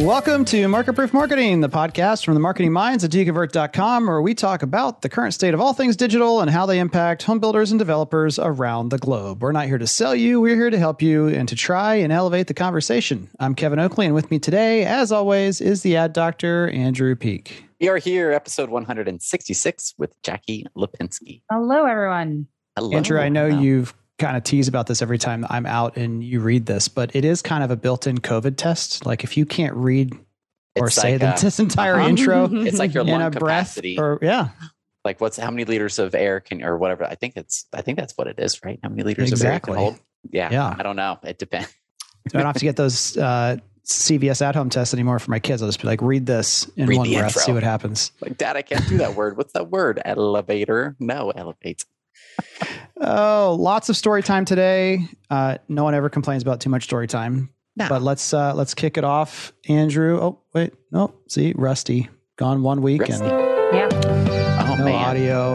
Welcome to Market Proof Marketing, the podcast from the marketing minds at doconvert.com, where we talk about the current state of all things digital and how they impact home builders and developers around the globe. We're not here to sell you, we're here to help you and to try and elevate the conversation. I'm Kevin Oakley, and with me today, as always, is the ad doctor, Andrew Peak. We are here, episode 166 with Jackie Lipinski. Hello, everyone. Hello. Andrew, I know Hello. you've kind of tease about this every time I'm out and you read this, but it is kind of a built-in COVID test. Like if you can't read or It's say like, the, uh, this entire uh-huh. intro It's like your in lung a breath, capacity. or yeah, like what's how many liters of air can or whatever? I think it's I think that's what it is, right? How many liters Exactly. of air can hold? Yeah, Yeah. I don't know. It depends. I don't have to get those uh, CVS at home tests anymore for my kids. I'll just be like, read this in Read one breath, intro. see what happens. Like, Dad, I can't do that word. What's that word? Elevator? No, elevate. Oh, lots of story time today. Uh, no one ever complains about too much story time, No. but let's uh, let's kick it off. Andrew, oh wait, no, see, Rusty gone one week Rusty. and Yeah. Oh no man. audio.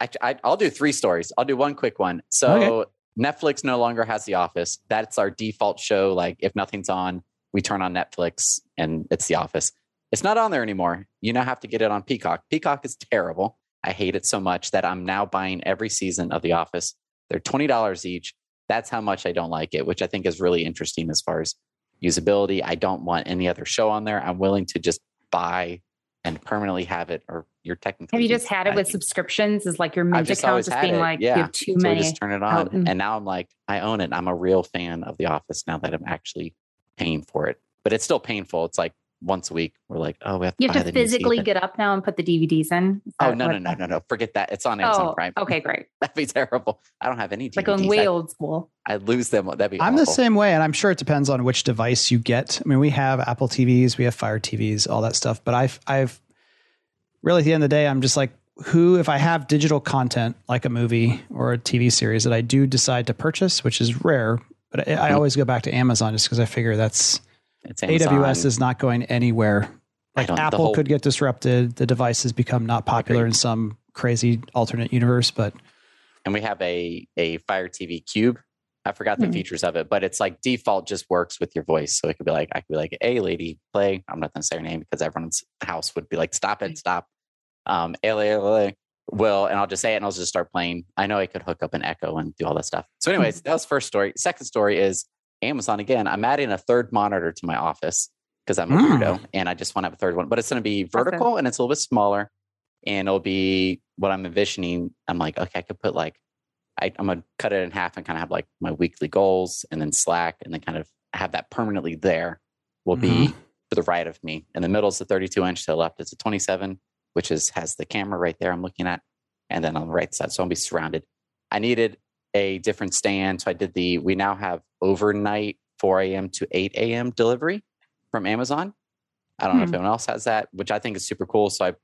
I, I, I'll do three stories. I'll do one quick one. So Netflix no longer has The Office. That's our default show. Like if nothing's on, we turn on Netflix and it's The Office. It's not on there anymore. You now have to get it on Peacock. Peacock is terrible. I hate it so much that I'm now buying every season of The Office. They're twenty dollars each. That's how much I don't like it, which I think is really interesting as far as usability. I don't want any other show on there. I'm willing to just buy and permanently have it. Or you're technically Have you just had it with subscriptions? Is like your mint account always just being it, like yeah. you have too So many? just turn it oh, on. out and- And now I'm like, I own it. I'm a real fan of The Office now that I'm actually paying for it. But it's still painful. It's like once a week, we're like, oh, we have to, You buy have to the physically get up now and put the DVDs in. Oh, no, no, no, no, no. Forget that. It's on Amazon Oh, Prime. okay, great. That'd be terrible. I don't have any DVDs. Like going way I, old school. I lose them. That'd be I'm awful. the same way, and I'm sure it depends on which device you get. I mean, we have Apple TVs, we have Fire TVs, all that stuff. But I've, I've really at the end of the day, I'm just like, who, if I have digital content like a movie or a TV series that I do decide to purchase, which is rare, but I, I Mhm. always go back to Amazon just because I figure that's It's Amazon. AWS is not going anywhere. Like Apple whole- could get disrupted, the devices become not popular in some crazy alternate universe, but and we have a a Fire TV Cube. I forgot the Hmm. features of it, but it's like default just works with your voice. So it could be like I could be like, "Hey, lady, play." I'm not going to say her name because everyone's house would be like, "Stop it, stop." Um. Will and I'll just say it and I'll just start playing. I know I could hook up an Echo and do all that stuff. So, anyways, that was first story. Second story is Amazon again. I'm adding a third monitor to my office because I'm a Hmm. weirdo and I just want to have a third one, but it's going to be vertical and it's a little bit smaller and it'll be what I'm envisioning. I'm like, okay, I could put like, I, I'm gonna cut it in half and kind of have like my weekly goals and then Slack and then kind of have that permanently there. Will be to the right of me. In the middle is the 32 inch. To the left is a 27, which is has the camera right there I'm looking at, and then on the right side, so I'll be surrounded. I needed a different stand, so I did the. We now have overnight 4 a.m. to 8 a.m. delivery from Amazon. I don't know if Hmm. anyone else has that, which I think is super cool. So I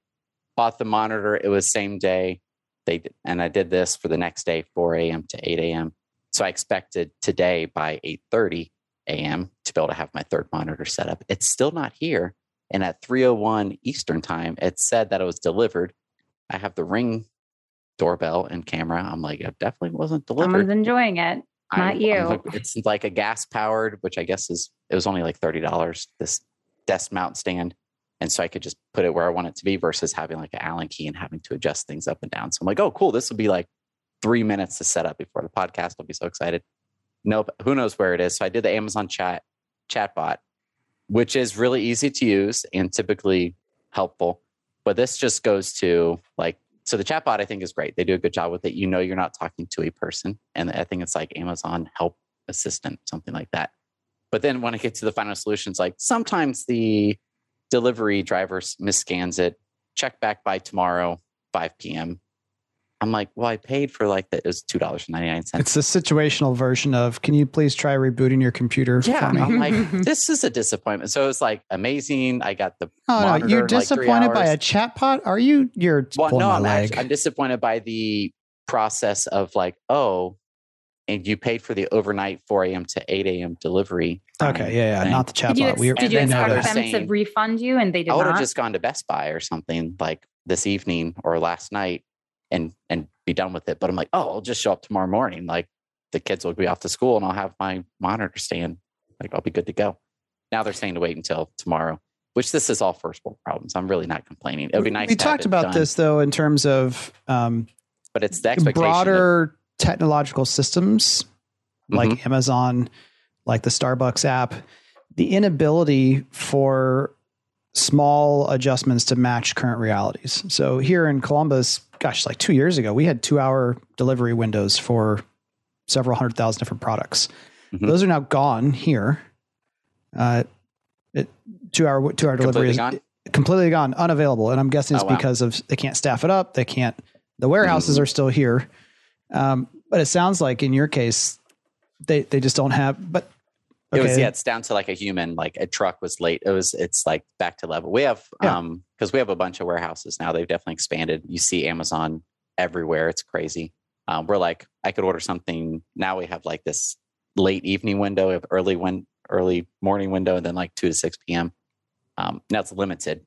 bought the monitor. It was same day. They and I did this for the next day, 4 a.m. to 8 a.m. So I expected today by 8:30 a.m. to be able to have my third monitor set up. It's still not here. And at 3:01 Eastern time, it said that it was delivered. I have the ring doorbell and camera. I'm like, it definitely wasn't delivered. Someone's enjoying it. Not I'm- I'm you. it's like a gas powered, which I guess is it was only like thirty dollars. This desk mount stand, and so I could just put it where I want it to be versus having like an Allen key and having to adjust things up and down. So I'm like, oh, cool. This will be like three minutes to set up before the podcast. I'll be so excited. Nope. Who knows where it is? So I did the Amazon chat chatbot, which is really easy to use and typically helpful. But this just goes to like so the chatbot I think is great. They do a good job with it. You know you're not talking to a person. And I think it's like Amazon help assistant, something like that. But then when I get to the final solutions, like sometimes the delivery driver misscans it, check back by tomorrow, 5 p.m. I'm like, well, I paid for like that. It was two dollars and ninety nine cents. it's the situational version of can you please try rebooting your computer Yeah, for me? I'm like, this is a disappointment. So it's like amazing. I got the Oh no, you're in, like, disappointed by a hours. chatbot? Are you? You're Well, no, I'm actually, I'm disappointed by the process of like, oh, and you paid for the overnight 4 a.m. to 8 a.m. delivery. okay, yeah, yeah, thing. not the Did you, chatbot. ex- We did you And then now expect they're them to saying- refund you and they did I would have just gone to Best Buy or something like this evening or last night and and be done with it. But I'm like, oh, I'll just show up tomorrow morning. Like the kids will be off to school and I'll have my monitor stand. Like I'll be good to go. now they're saying to wait until tomorrow. Which this is all first world problems. I'm really not complaining. It would be nice. We to talked about done, this though in terms of um, but it's the expectation. broader technological systems like Mm-hmm. Amazon, like the Starbucks app, the inability for small adjustments to match current realities. So here in Columbus, gosh, like two years ago, we had two hour delivery windows for several hundred thousand different products. Mhm. Those are now gone here. Uh, it, two hour two hour delivery completely is gone. completely gone, unavailable. And I'm guessing it's Oh, wow. because of they can't staff it up. They can't. The warehouses Mm-hmm. are still here, um, but it sounds like in your case, they they just don't have. But It was yeah, it's down to like a human, like a truck was late. It was it's like back to level. We have Yeah. um because we have a bunch of warehouses now. They've definitely expanded. You see Amazon everywhere. It's crazy. Um, we're like I could order something now. We have like this late evening window, we have early win early morning window, and then like two to six p.m. Um, now it's limited,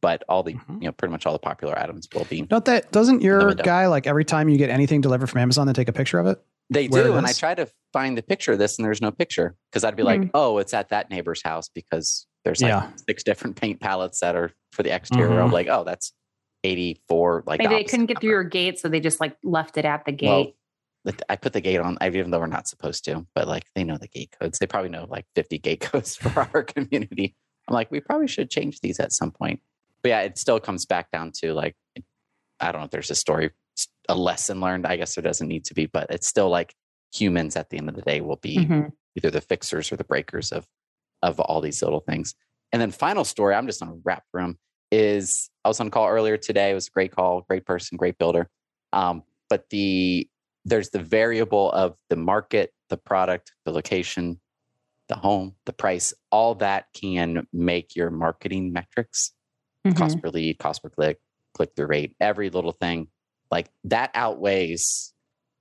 but all the Mhm. you know pretty much all the popular items will be. Don't that doesn't your guy like every time you get anything delivered from Amazon, they take a picture of it? They do, and I try to find the picture of this, and there's no picture because I'd be like, Hmm. "Oh, it's at that neighbor's house," because there's like Yeah. six different paint palettes that are for the exterior. Mhm. I'm like, "Oh, that's 84." Like the they couldn't get through your gate, so they just like left it at the gate. the- I put the gate on, even though we're not supposed to, but like they know the gate codes. They probably know like 50 gate codes for our community. I'm like, we probably should change these at some point. But yeah, it still comes back down to like, I don't know if there's a story, a lesson learned. I guess there doesn't need to be, but it's still like humans at the end of the day will be Mhm. either the fixers or the breakers of of all these little things. And then final story, I'm just on a wrap room is I was on call earlier today. It was a great call, great person, great builder. Um, but the there's the variable of the market, the product, the location, the home, the price, all that can make your marketing metrics, Mhm. cost per lead, cost per click, click through rate, every little thing. Like that outweighs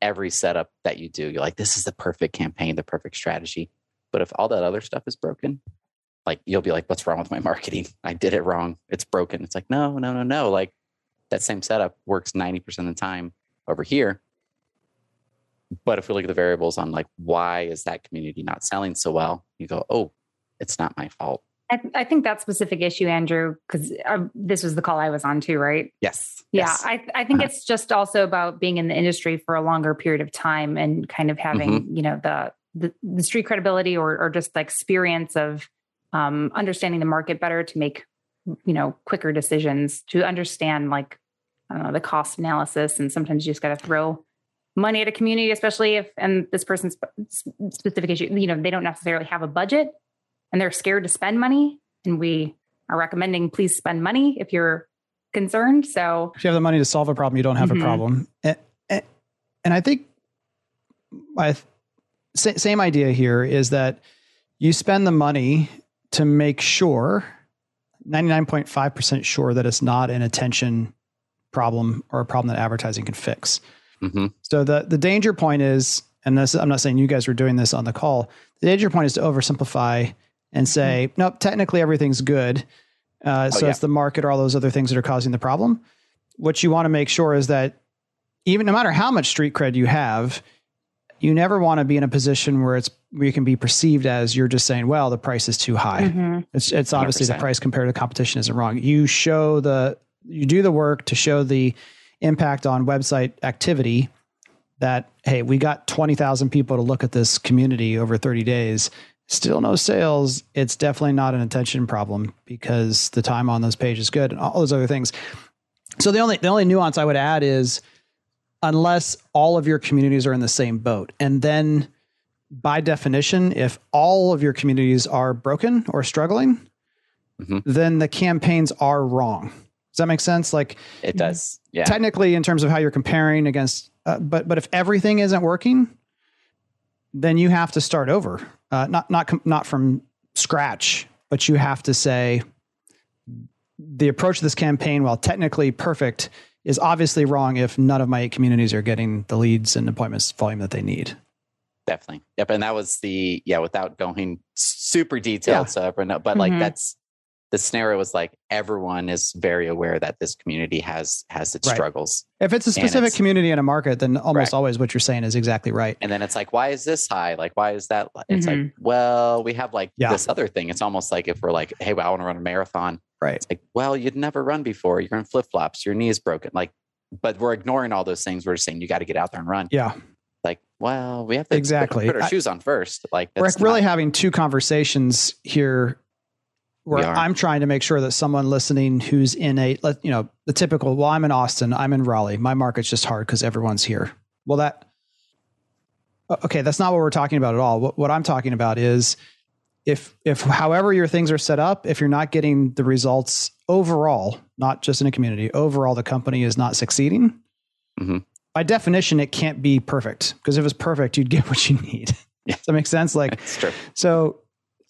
every setup that you do. You're like, this is the perfect campaign, the perfect strategy. But if all that other stuff is broken, like you'll be like, what's wrong with my marketing? I did it wrong. It's broken. It's like, no, no, no, no. Like that same setup works 90% of the time over here. But if we look at the variables on like, why is that community not selling so well? You go, oh, it's not my fault. I, I think that specific issue, Andrew, because uh, this was the call I was on too, right? Yes. Yeah, yes. I, I think Uh-huh. it's just also about being in the industry for a longer period of time and kind of having, Mm-hmm. you know, the, the the street credibility or or just the experience of um, understanding the market better to make, you know, quicker decisions to understand like I don't know the cost analysis and sometimes you just got to throw money at a community, especially if and this person's sp- specific issue, you know, they don't necessarily have a budget and they're scared to spend money, and we are recommending please spend money if you're concerned. So If you have the money to solve a problem, you don't have Mhm. a problem. And, and, and I think my sa- same idea here is that you spend the money to make sure, 99.5% sure that it's not an attention problem or a problem that advertising can fix. hmm So the the danger point is, and this I'm not saying you guys were doing this on the call. The danger point is to oversimplify and say, nope, technically everything's good. Uh, so yeah. it's the market or all those other things that are causing the problem. What you want to make sure is that even no matter how much street cred you have, you never want to be in a position where it's where you can be perceived as you're just saying, well, the price is too high. mhm. It's it's obviously the 100%. price compared to the competition isn't wrong. You show the you do the work to show the impact on website activity that hey, we got 20,000 people to look at this community over 30 days. Still no sales. It's definitely not an attention problem because the time on those pages is good and all those other things. So the only the only nuance I would add is unless all of your communities are in the same boat. And then by definition, if all of your communities are broken or struggling, Mhm. then the campaigns are wrong. Does that make sense? Like It does. Yeah. technically, in terms of how you're comparing against, uh, but but if everything isn't working, then you have to start over. Uh, not not not from scratch, but you have to say the approach to this campaign, while technically perfect, is obviously wrong if none of my eight communities are getting the leads and appointments volume that they need. Definitely. Yep. And that was the, yeah, without going super detailed. Yeah. So, everyone know- but like Mhm. that's, the scenario was like everyone is very aware that this community has has its Right. struggles If it's a specific it's- community in a market, then almost Correct. always what you're saying is exactly right. and then it's like why is this high like why is that it's like Mhm. well we have like Yeah. this other thing it's almost like if we're like hey well, i want to run a marathon Right. it's like well you'd never run before you're in flip-flops your knee is broken like but we're ignoring all those things we're just saying you got to get out there and run Yeah. like well we have to Exactly. put our I- shoes on first like We're really not- having two conversations here where I'm trying to make sure that someone listening who's in a, let- you know, the typical, well, I'm in Austin, I'm in Raleigh, my market's just hard because everyone's here. Well, that, okay, that's not what we're talking about at all. What, what I'm talking about is if, if however your things are set up, if you're not getting the results overall, not just in a community, overall, the company is not succeeding. Mhm. By definition, it can't be perfect because if it's perfect, you'd get what you need. Yeah. Does that make sense? Like, so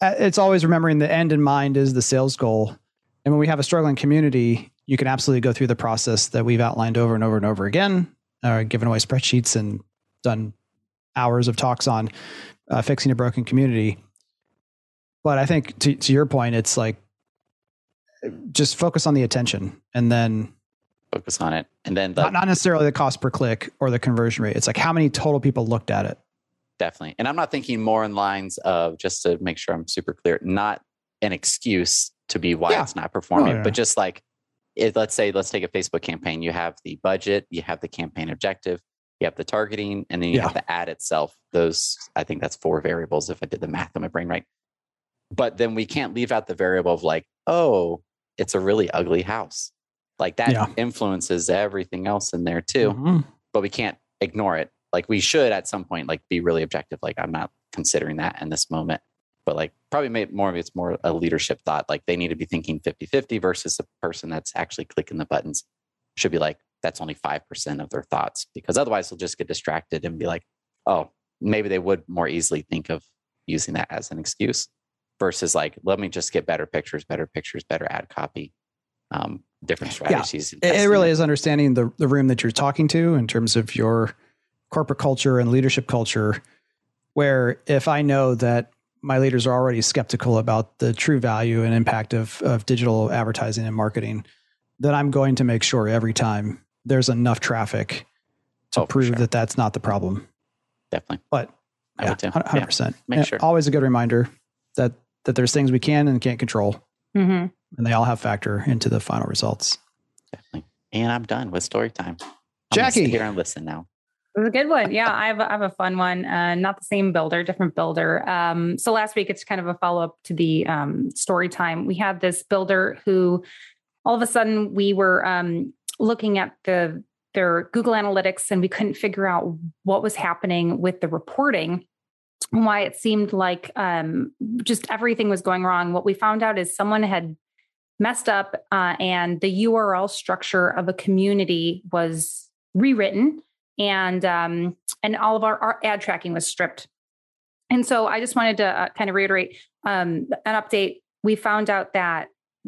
it's always remembering the end in mind is the sales goal. And when we have a struggling community, you can absolutely go through the process that we've outlined over and over and over again, uh, given away spreadsheets and done hours of talks on uh, fixing a broken community. But I think to, to your point, it's like just focus on the attention and then focus on it and then the, not, not necessarily the cost per click or the conversion rate. It's like how many total people looked at it. Definitely and i'm not thinking more in lines of just to make sure i'm super clear not an excuse to be why Yeah. it's not performing No, no, but just like it, let's say let's take a facebook campaign you have the budget you have the campaign objective you have the targeting and then you Yeah. have the ad itself those i think that's four variables if i did the math in my brain right but then we can't leave out the variable of like oh it's a really ugly house like that Yeah. influences everything else in there too Mhm. but we can't ignore it. Like we should at some point, like be really objective. Like I'm not considering that in this moment, but like probably made more of it's more a leadership thought. Like they need to be thinking 50 50 versus a person that's actually clicking the buttons should be like, that's only 5% of their thoughts because otherwise they'll just get distracted and be like, oh, maybe they would more easily think of using that as an excuse versus like, let me just get better pictures, better pictures, better ad copy, um, different strategies. It, it really is understanding the, the room that you're talking to in terms of your corporate culture and leadership culture. Where if I know that my leaders are already skeptical about the true value and impact of, of digital advertising and marketing, then I'm going to make sure every time there's enough traffic to Oh, prove sure. that that's not the problem. Definitely. But I yeah, would too. hundred Yeah. percent. Make sure. Always a good reminder that that there's things we can and can't control, hmm and they all have factor into the final results. Definitely. And I'm done with story time. I'm gonna sit Jackie. here and listen now. Was a good one. Yeah, I have, a- I have a fun one. Uh, not the same builder, different builder. Um, so last week, it's kind of a follow up to the um, story time. We had this builder who, all of a sudden, we were um, looking at the their Google Analytics, and we couldn't figure out what was happening with the reporting. and Why it seemed like um, just everything was going wrong. What we found out is someone had messed up, uh, and the URL structure of a community was rewritten and um, and all of our, our ad tracking was stripped. And so I just wanted to uh, kind of reiterate um, an update. We found out that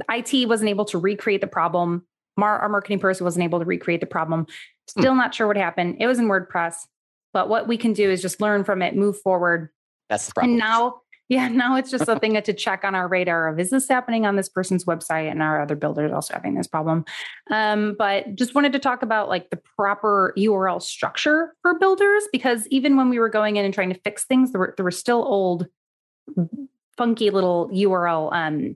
IT wasn't able to recreate the problem. Mar- our marketing person wasn't able to recreate the problem. Still not sure what happened. It was in WordPress, but what we can do is just learn from it, move forward, That's the problem. and now, yeah, now it's just a thing to check on our radar of is this happening on this person's website and our other builders also having this problem. Um, but just wanted to talk about like the proper URL structure for builders because even when we were going in and trying to fix things, there were there were still old, funky little URL um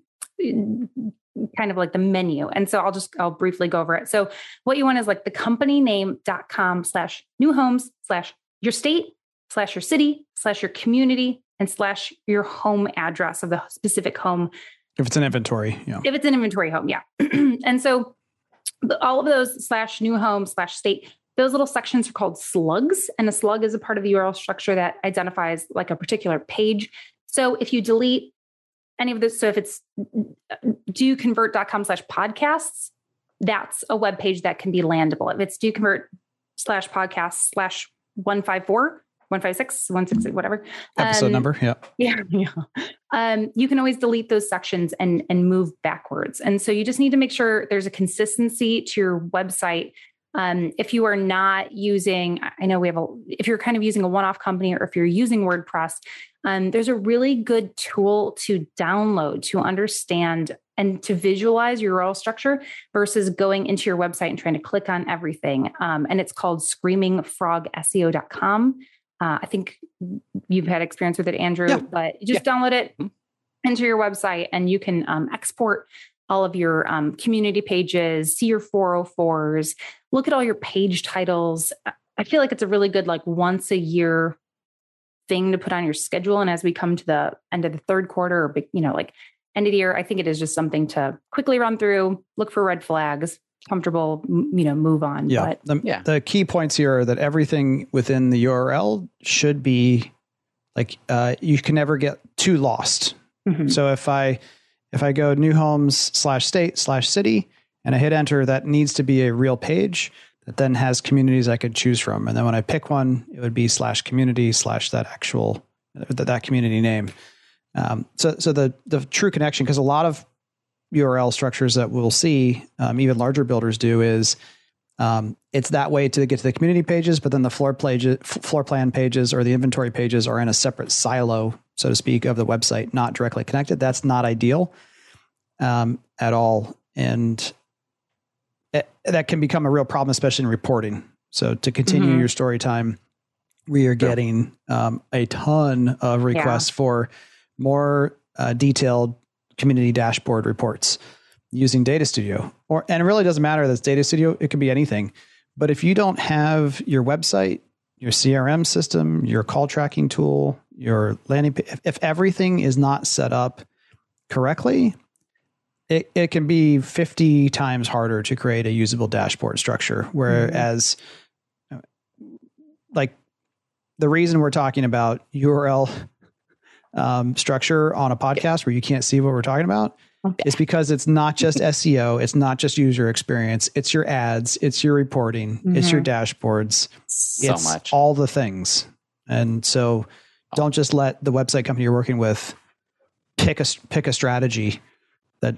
kind of like the menu. And so I'll just I'll briefly go over it. So what you want is like the company name.com slash new homes slash your state slash your city slash your community and slash your home address of the specific home. If it's an inventory, yeah. if it's an inventory home yeah. And so all of those slash new home slash state those little sections are called slugs and a slug is a part of the url structure that identifies like a particular page. So if you delete any of this so if it's do convert.com slash podcasts that's a web page that can be landable. If it's do convert slash podcast slash 154 156 160 whatever Episode um, number, yeah. yeah, yeah. Um, you can always delete those sections and and move backwards. And so you just need to make sure there's a consistency to your website. Um, if you are not using, I know we have a, if you're kind of using a one-off company or if you're using WordPress, um, there's a really good tool to download to understand and to visualize your URL structure versus going into your website and trying to click on everything. Um, and it's called screamingfrogseo.com. Uh, I think you've had experience with it, Andrew, Yeah. but just Yeah. download it into your website and you can um, export all of your um, community pages, see your 404s, look at all your page titles. I- I feel like it's a really good, like once a year thing to put on your schedule. And as we come to the end of the third quarter or, you know, like end of the year, I think it is just something to quickly run through, look for red flags, comfortable, you know, move on. Yeah. But The, Yeah. the key points here are that everything within the URL should be like uh, you can never get too lost. mhm. So if I if I go new homes slash state slash city and I hit enter, that needs to be a real page that then has communities I could choose from. And then when I pick one, it would be slash community slash that actual that, that community name. Um, so so the the true connection because a lot of URL structures that we'll see, um, even larger builders do, is um, it's that way to get to the community pages, but then the floor pages, floor plan pages, or the inventory pages are in a separate silo, so to speak, of the website, not directly connected. That's not ideal um, at all, and it, that can become a real problem, especially in reporting. So to continue Mhm. your story time, we are getting um, a ton of requests for more uh, detailed community dashboard reports using Data Studio. Or and it really doesn't matter that's Data Studio, it could be anything. But if you don't have your website, your CRM system, your call tracking tool, your landing page, if, if everything is not set up correctly, it, it can be 50 times harder to create a usable dashboard structure. Whereas, mm-hmm. like, the reason we're talking about URL um, structure on a podcast where you can't see what we're talking about is because it's not just SEO, it's not just user experience, it's your ads, it's your reporting, it's your dashboards, so it's much. all the things. And so don't just let the website company you're working with pick a pick a strategy that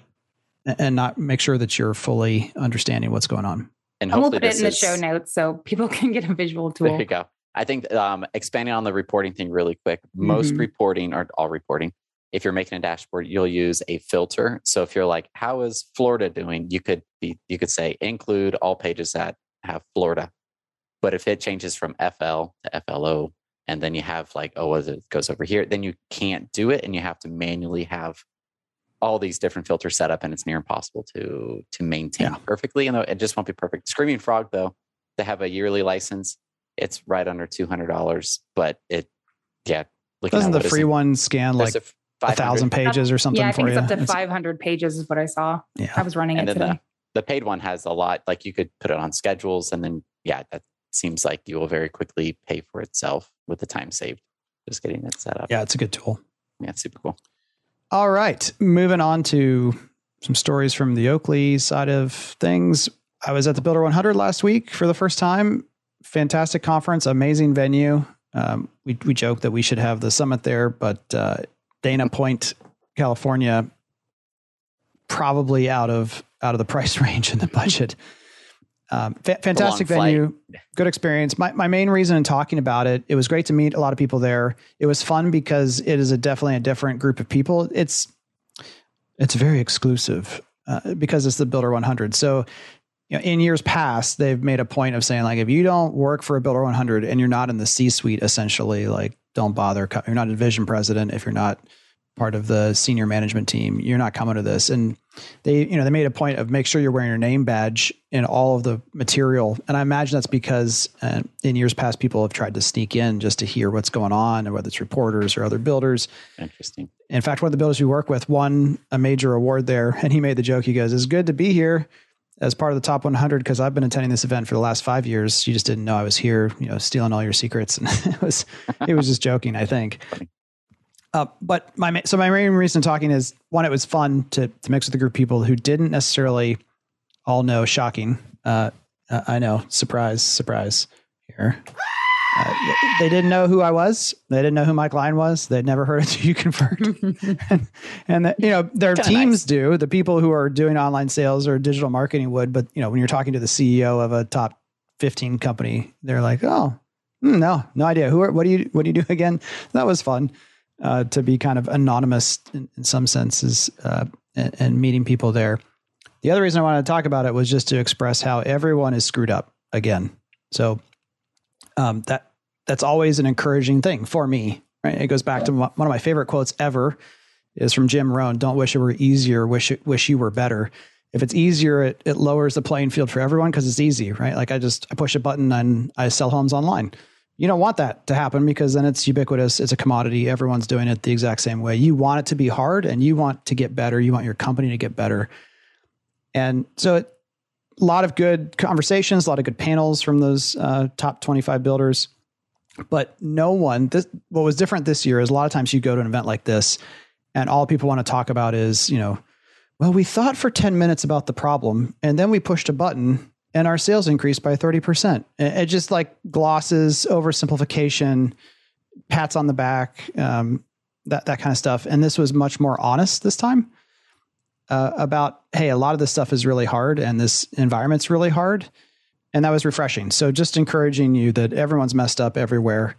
and not make sure that you're fully understanding what's going on. and and we'll hopefully put it this in the show notes so people can get a visual tool. There you go. I think um, expanding on the reporting thing really quick. Most Mhm. reporting or all reporting, if you're making a dashboard, you'll use a filter. So if you're like, "How is Florida doing?" You could be, you could say include all pages that have Florida. But if it changes from FL to FLO, and then you have like, oh, well, it goes over here, then you can't do it, and you have to manually have all these different filters set up, and it's near impossible to to maintain Yeah. perfectly. And it just won't be perfect. Screaming Frog, though, to have a yearly license, it's right under two hundred dollars. But it, yeah, looking Doesn't at the free it? one scan like There's a 500 thousand pages or something yeah, I for think you? it's up to 500 pages is what I saw. Yeah, I was running and it then today. the, the paid one has a lot like you could put it on schedules and then yeah that seems like you will very quickly pay for itself with the time saved just getting it set up Yeah, it's a good tool. yeah it's super cool All right, moving on to some stories from the Oakley side of things. I was at the Builder 100 last week for the first time. Fantastic conference, amazing venue. Um, we we joked that we should have the summit there, but uh, Dana Point, California, probably out of out of the price range in the budget. Um, fa- fantastic flight. venue, good experience. My my main reason in talking about it, it was great to meet a lot of people there. It was fun because it is a definitely a different group of people. It's it's very exclusive uh, because it's the Builder 100. So, you know, in years past, they've made a point of saying like, if you don't work for a Builder 100 and you're not in the C-suite, essentially, like, don't bother. You're not a division president if you're not part of the senior management team. You're not coming to this. And they, you know, they made a point of make sure you're wearing your name badge in all of the material. And I imagine that's because uh, in years past, people have tried to sneak in just to hear what's going on, and whether it's reporters or other builders. interesting In fact, one of the builders we work with won a major award there, and he made the joke. He goes, "It's good to be here as part of the top 100 because I've been attending this event for the last five years. You just didn't know I was here, you know, stealing all your secrets." And it was, it was just joking, I think. Uh, but my so my main reason talking is one, it was fun to to mix with a group of people who didn't necessarily all know. Shocking, uh, uh, I know. Surprise, surprise. Here. Uh, they didn't know who I was. They didn't know who Mike Lyon was. They'd never heard of Do Convert. and, and the, you know, their Kinda teams nice. do. The people who are doing online sales or digital marketing would. But, you know, when you're talking to the CEO of a top 15 company, they're like, oh, hmm, no, no idea. Who are, what do you, what do you do again? That was fun uh, to be kind of anonymous in, in some senses. Uh, and, and meeting people there. The other reason I wanted to talk about it was just to express how everyone is screwed up again. So um, that that's always an encouraging thing for me. Right? It goes back to one of my favorite quotes ever is from Jim Rohn. Don't wish it were easier. Wish it, wish you were better. If it's easier, it, it lowers the playing field for everyone because it's easy, right? Like I just I push a button and I sell homes online. You don't want that to happen because then it's ubiquitous. It's a commodity. Everyone's doing it the exact same way. You want it to be hard and you want to get better. You want your company to get better. And so it, a lot of good conversations, a lot of good panels from those uh, top 25 builders. But no one, this, what was different this year is a lot of times you go to an event like this and all people want to talk about is, you know, well, we thought for 10 minutes about the problem and then we pushed a button and our sales increased by 30%. It just like glosses, oversimplification, pats on the back, um, that, that kind of stuff. And this was much more honest this time uh, about, hey, a lot of this stuff is really hard and this environment's really hard. And that was refreshing. So just encouraging you that everyone's messed up everywhere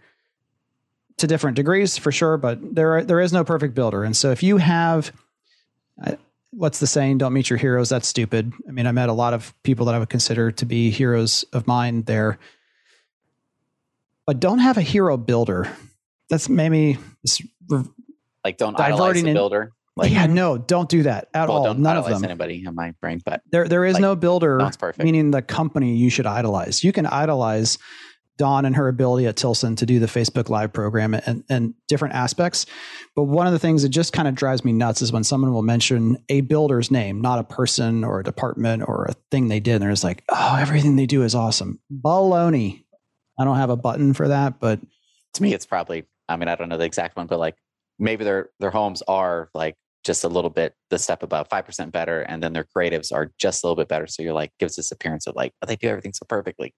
to different degrees for sure, but there are, there is no perfect builder. And so if you have, what's the saying? Don't meet your heroes. That's stupid. I mean, I met a lot of people that I would consider to be heroes of mine there, but don't have a hero builder. That's maybe like don't idolize the builder. Like, yeah, no, don't do that at well, all. Don't None of them. Anybody in my brain, but there, there is like, no builder. That's perfect. Meaning the company you should idolize. You can idolize Dawn and her ability at Tilson to do the Facebook Live program and, and different aspects. But one of the things that just kind of drives me nuts is when someone will mention a builder's name, not a person or a department or a thing they did. And they're just like, oh, everything they do is awesome. Baloney. I don't have a button for that, but to me, it's probably, I mean, I don't know the exact one, but like maybe their their homes are like just a little bit the step above, five percent better, and then their creatives are just a little bit better. So you're like gives this appearance of like, oh, they do everything so perfectly.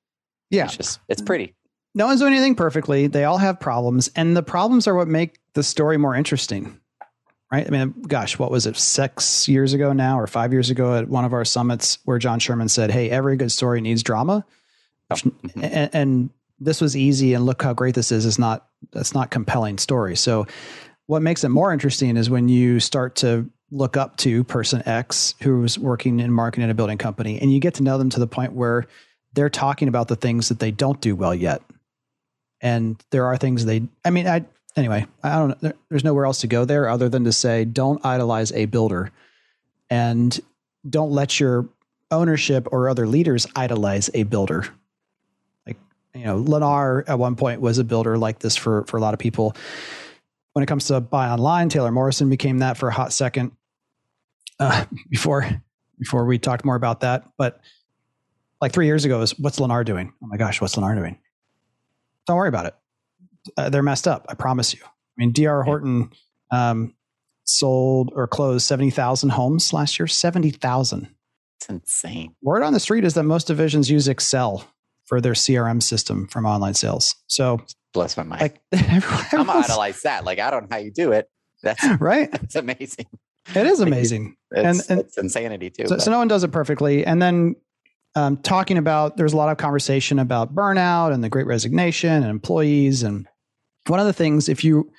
Yeah. It's just, it's pretty. No one's doing anything perfectly. They all have problems. And the problems are what make the story more interesting. Right. I mean, gosh, what was it, six years ago now or five years ago at one of our summits where John Sherman said, Hey, every good story needs drama. Oh. Mm-hmm. And, and this was easy. And look how great this is. It's not, that's not compelling story. So what makes it more interesting is when you start to look up to person X who's working in marketing at a building company and you get to know them to the point where they're talking about the things that they don't do well yet. And there are things they, I mean, I, anyway, I don't know. There, there's nowhere else to go there other than to say, don't idolize a builder and don't let your ownership or other leaders idolize a builder. Like, you know, Lennar at one point was a builder like this for, for a lot of people. When it comes to buy online, Taylor Morrison became that for a hot second uh, before, before we talked more about that. But like three years ago is what's Lennar doing? Oh my gosh, what's Lennar doing? Don't worry about it. Uh, they're messed up. I promise you. I mean, DR Horton um, sold or closed 70,000 homes last year. 70,000. It's insane. Word on the street is that most divisions use Excel for their CRM system from online sales. So bless my mind. Like everyone, I'm idolize that. Like I don't know how you do it. That's right. That's amazing. It is amazing. It's, and, and it's insanity too. So, so, no one does it perfectly. And then um, talking about there's a lot of conversation about burnout and the great resignation and employees and one of the things if you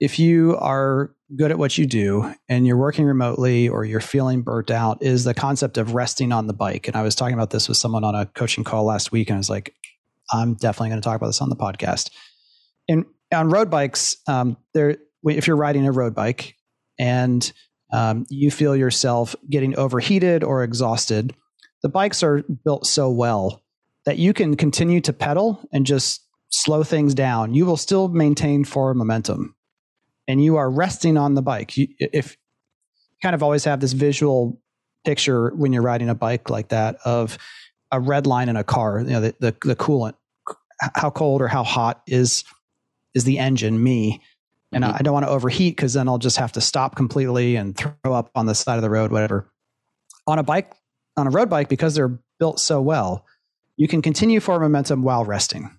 if you are good at what you do and you're working remotely or you're feeling burnt out is the concept of resting on the bike and i was talking about this with someone on a coaching call last week and i was like i'm definitely going to talk about this on the podcast and on road bikes um, there if you're riding a road bike and um, you feel yourself getting overheated or exhausted the bikes are built so well that you can continue to pedal and just slow things down. You will still maintain forward momentum and you are resting on the bike. You, if kind of always have this visual picture when you're riding a bike like that of a red line in a car, you know, the, the, the coolant, how cold or how hot is, is the engine, me. And mm-hmm. I don't want to overheat because then I'll just have to stop completely and throw up on the side of the road, whatever. On a bike on a road bike, because they're built so well, you can continue forward momentum while resting.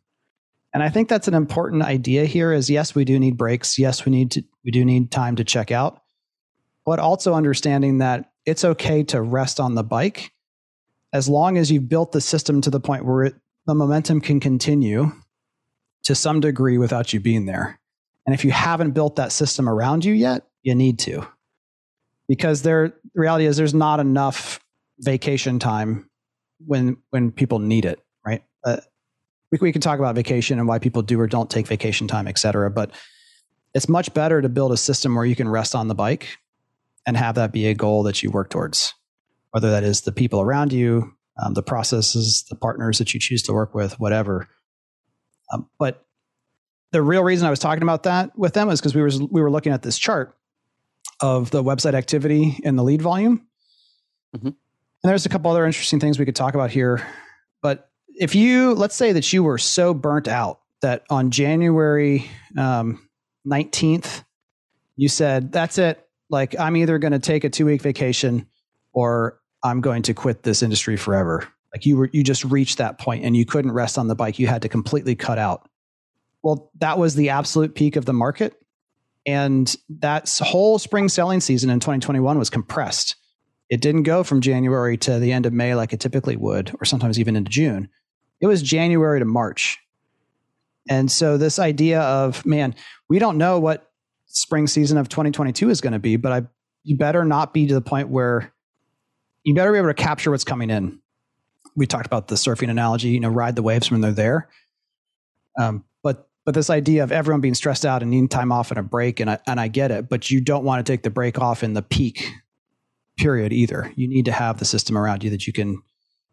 And I think that's an important idea here is yes, we do need breaks. Yes, we need to, we do need time to check out, but also understanding that it's okay to rest on the bike as long as you've built the system to the point where it, the momentum can continue to some degree without you being there. And if you haven't built that system around you yet, you need to because there the reality is there's not enough vacation time when when people need it, right? Uh, we, we can talk about vacation and why people do or don't take vacation time, et cetera. But it's much better to build a system where you can rest on the bike and have that be a goal that you work towards, whether that is the people around you, um, the processes, the partners that you choose to work with, whatever. Um, but the real reason I was talking about that with them is because we were we were looking at this chart of the website activity and the lead volume. Mm-hmm. And there's a couple other interesting things we could talk about here. But if you let's say that you were so burnt out that on January um, 19th, you said, That's it. Like, I'm either going to take a two week vacation or I'm going to quit this industry forever. Like you were, you just reached that point and you couldn't rest on the bike. You had to completely cut out. Well, that was the absolute peak of the market. And that whole spring selling season in 2021 was compressed. It didn't go from January to the end of May like it typically would, or sometimes even into June. It was January to March. And so this idea of, man, we don't know what spring season of 2022 is going to be, but I you better not be to the point where you better be able to capture what's coming in. We talked about the surfing analogy, you know, ride the waves when they're there. Um, but but this idea of everyone being stressed out and needing time off and a break, and I, and I get it, but you don't want to take the break off in the peak period either. You need to have the system around you that you can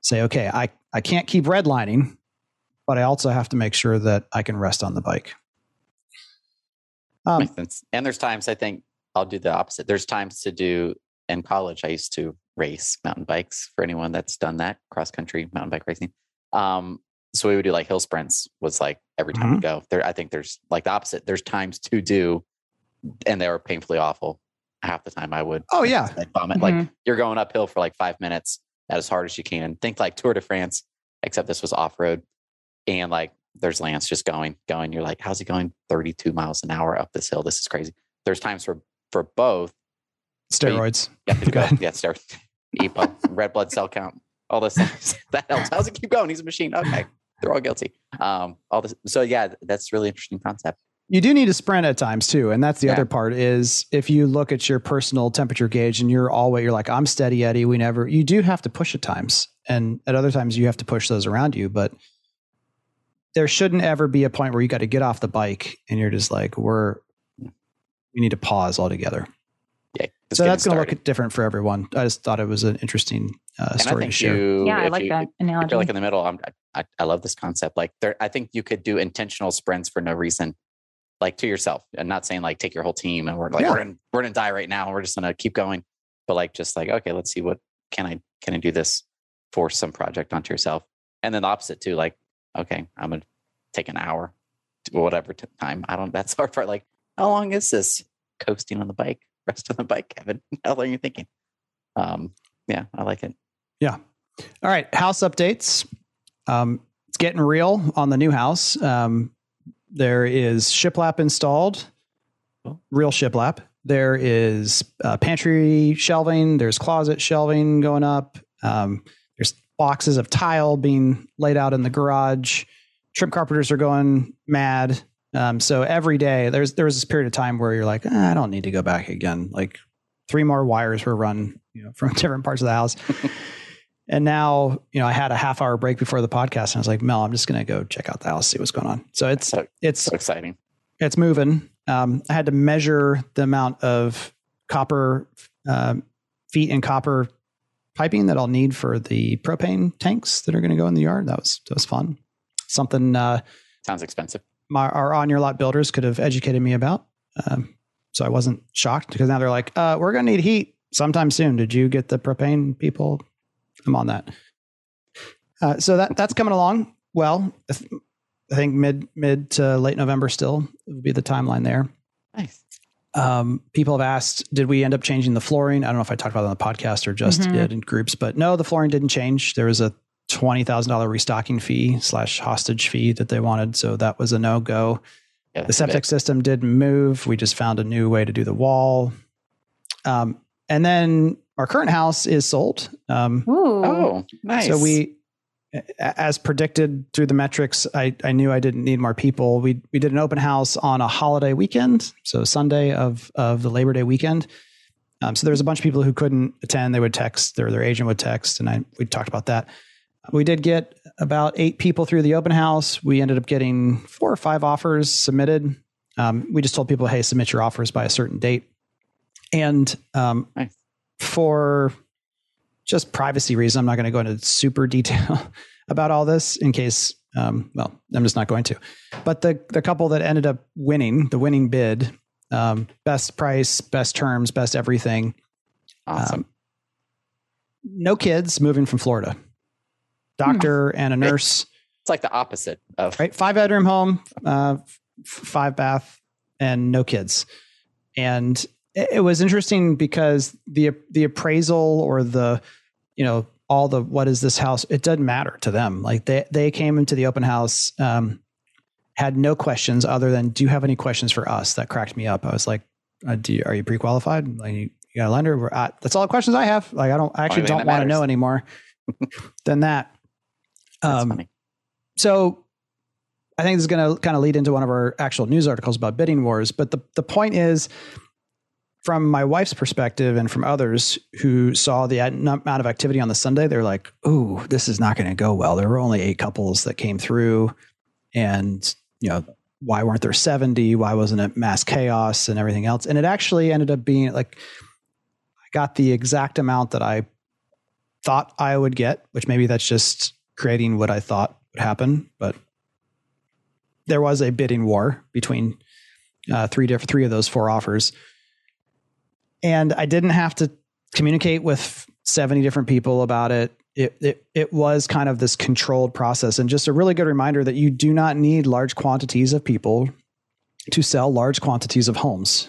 say, okay, I, I can't keep redlining, but I also have to make sure that I can rest on the bike. Um, Makes sense. And there's times I think I'll do the opposite. There's times to do in college. I used to race mountain bikes for anyone that's done that cross country mountain bike racing. Um, so we would do like hill sprints was like every time mm-hmm. we go there. I think there's like the opposite. There's times to do, and they were painfully awful. Half the time I would. Oh yeah. Like vomit. Mm-hmm. Like you're going uphill for like five minutes at as hard as you can. Think like Tour de France, except this was off road, and like there's Lance just going, going. You're like, how's he going 32 miles an hour up this hill? This is crazy. There's times for for both steroids. You go, yeah, steroids, EPO, red blood cell count, all this. that helps. How's it keep going? He's a machine. Okay, they're all guilty. Um, all this. So yeah, that's really interesting concept. You do need to sprint at times too, and that's the yeah. other part. Is if you look at your personal temperature gauge and you're always you're like I'm steady Eddie. We never. You do have to push at times, and at other times you have to push those around you, but there shouldn't ever be a point where you got to get off the bike and you're just like, we're, we need to pause altogether. Yeah. So that's going to look different for everyone. I just thought it was an interesting uh, story to share. You, yeah, I like you, that analogy. If you're like in the middle, I'm, I, I love this concept. Like there, I think you could do intentional sprints for no reason, like to yourself. And not saying like take your whole team and we're like yeah. we're gonna we're gonna die right now. We're just gonna keep going. But like just like okay, let's see what can I can I do this for some project onto yourself. And then the opposite too. Like okay, I'm gonna take an hour, whatever time. I don't. That's hard part. Like, how long is this coasting on the bike? Rest on the bike, Kevin. How long are you thinking? Um, yeah, I like it. Yeah. All right. House updates. Um, it's getting real on the new house. Um, there is shiplap installed, real shiplap. There is uh, pantry shelving. There's closet shelving going up. Um, there's boxes of tile being laid out in the garage trim carpenters are going mad. Um, so every day there's there was this period of time where you're like, ah, I don't need to go back again. Like three more wires were run, you know, from different parts of the house. and now, you know, I had a half hour break before the podcast, and I was like, Mel, I'm just going to go check out the house, see what's going on. So it's so, it's so exciting. It's moving. Um, I had to measure the amount of copper um, feet and copper piping that I'll need for the propane tanks that are going to go in the yard. That was that was fun something uh, sounds expensive. My, our on your lot builders could have educated me about. Um, so I wasn't shocked because now they're like, uh, we're going to need heat sometime soon. Did you get the propane people? I'm on that. Uh, so that that's coming along well. I think mid mid to late November still would be the timeline there. Nice. Um, people have asked, did we end up changing the flooring? I don't know if I talked about it on the podcast or just mm-hmm. did in groups, but no, the flooring didn't change. There was a twenty thousand dollar restocking fee slash hostage fee that they wanted, so that was a no go. Yeah, the septic system did move. We just found a new way to do the wall. Um, and then our current house is sold. Um, oh, nice. So we, as predicted through the metrics, I, I knew I didn't need more people. We we did an open house on a holiday weekend, so Sunday of of the Labor Day weekend. Um, so there was a bunch of people who couldn't attend. They would text, their their agent would text, and I we talked about that. We did get about eight people through the open house. We ended up getting four or five offers submitted. Um, we just told people, hey, submit your offers by a certain date. And um, Nice. for just privacy reasons, I'm not going to go into super detail about all this in case, um, well, I'm just not going to. But the the couple that ended up winning, the winning bid, um, best price, best terms, best everything, Awesome. um, no kids, moving from Florida, doctor and a nurse, it's like the opposite of right? Five bedroom home, uh, five bath, and no kids. And it, was interesting because the the appraisal or the, you know, all the what is this house? It doesn't matter to them. Like they they came into the open house, um, had no questions other than, do you have any questions for us? That cracked me up. I was like, uh, do you, are you pre qualified? Like you got a lender? We're, uh, that's all the questions I have. Like I don't I actually don't want to know anymore than that. Um, so I think this is going to kind of lead into one of our actual news articles about bidding wars. But the, the point is, from my wife's perspective and from others who saw the amount of activity on the Sunday, they're like, "Ooh, this is not going to go well." There were only eight couples that came through, and you know, why weren't there seventy? Why wasn't it mass chaos and everything else? And it actually ended up being like, I got the exact amount that I thought I would get, which maybe that's just creating what I thought would happen, but there was a bidding war between uh, three different three of those four offers, and I didn't have to communicate with seventy different people about it. It, it it was kind of this controlled process, and just a really good reminder that you do not need large quantities of people to sell large quantities of homes,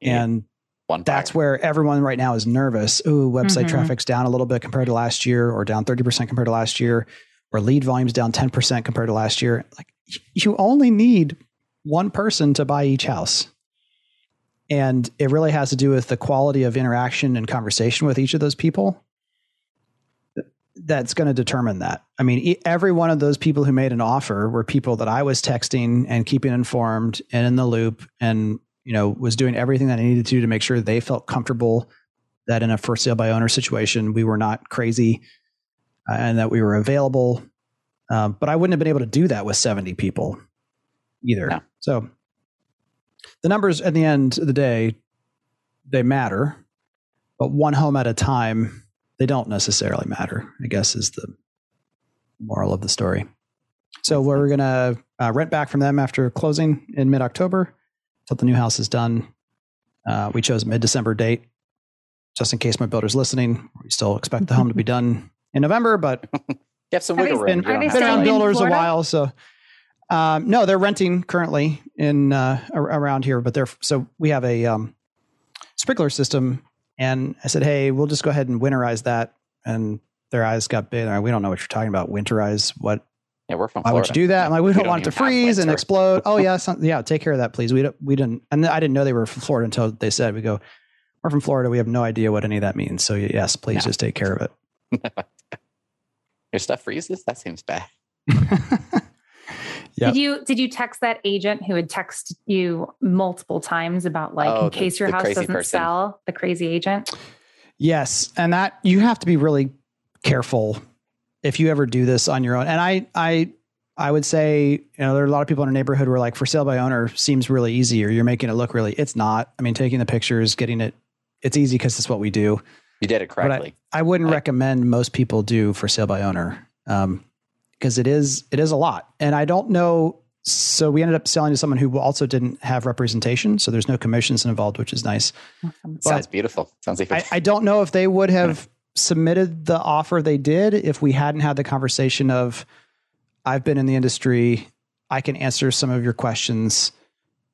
and one that's buyer. where everyone right now is nervous. Ooh, website Mhm. traffic's down a little bit compared to last year, or down 30% compared to last year, or lead volume's down 10% compared to last year. Like you only need one person to buy each house. And it really has to do with the quality of interaction and conversation with each of those people. That's going to determine that. I mean, e- every one of those people who made an offer were people that I was texting and keeping informed and in the loop and you know, was doing everything that I needed to to make sure they felt comfortable that in a for sale by owner situation, we were not crazy uh, and that we were available. Um, but I wouldn't have been able to do that with 70 people either. No. So the numbers at the end of the day, they matter, but one home at a time, they don't necessarily matter, I guess is the moral of the story. So we're going to uh, rent back from them after closing in mid October until the new house is done. Uh, we chose a mid December date, just in case my builder's listening. We still expect the home to be done in November, but You have some wiggle room. been, You don't they have been around builders a while. So, um, no, they're renting currently in uh, around here, but they're so we have a um, sprinkler system, and I said, hey, we'll just go ahead and winterize that, and their eyes got big. Like, We don't know what you're talking about. Winterize what? Yeah, we're from Why Florida. would you do that? I'm like, we, We don't, don't want it to freeze and winter. explode. oh yeah, some, yeah. Take care of that, please. We don't, we didn't, and I didn't know they were from Florida until they said we go. We're from Florida. We have no idea what any of that means. So yes, please No. just take care of it. Your stuff freezes? That seems bad. Yep. Did you did you text that agent who had texted you multiple times about like Oh, in the- case your the house doesn't person. sell, the crazy agent? Yes, and that you have to be really careful if you ever do this on your own. And I, I, I would say, you know, there are a lot of people in our neighborhood who are like, for sale by owner seems really easy, or you're making it look really. It's not. I mean, taking the pictures, getting it, it's easy because it's what we do. You did it But I- correctly. I wouldn't Right. recommend most people do for sale by owner um, because it is it is a lot, and I don't know. So we ended up selling to someone who also didn't have representation, so there's no commissions involved, which is nice. Awesome. Sounds beautiful. Sounds like I, I don't know if they would have submitted the offer they did if we hadn't had the conversation of I've been in the industry, I can answer some of your questions.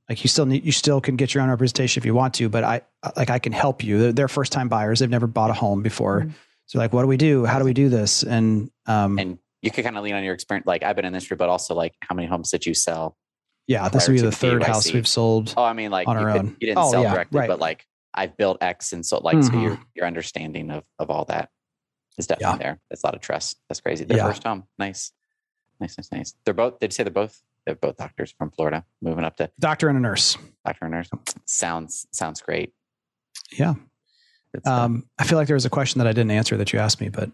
Like you still need you still can get your own representation if you want to, but I like I can help you. They're, they're first time buyers. They've never bought a home before. Mhm. So like what do we do? How do we do this? And um and you could kind of lean on your experience. Like I've been in the industry, but also like how many homes did you sell? yeah, this prior will be the third KYC. house we've sold. Oh, I mean, like On you, our could, own. you didn't Oh, sell yeah, directly, right. but like I've built X, and so like so Mhm. your your understanding of of all that is definitely there. That's a lot of trust. That's crazy. Their Yeah. first home, nice, nice, nice, nice. They're both. Did you say they're both? They're both doctors from Florida, moving up to Doctor and a nurse. doctor and nurse. Sounds sounds great. Yeah. Um, I feel like there was a question that I didn't answer that you asked me, but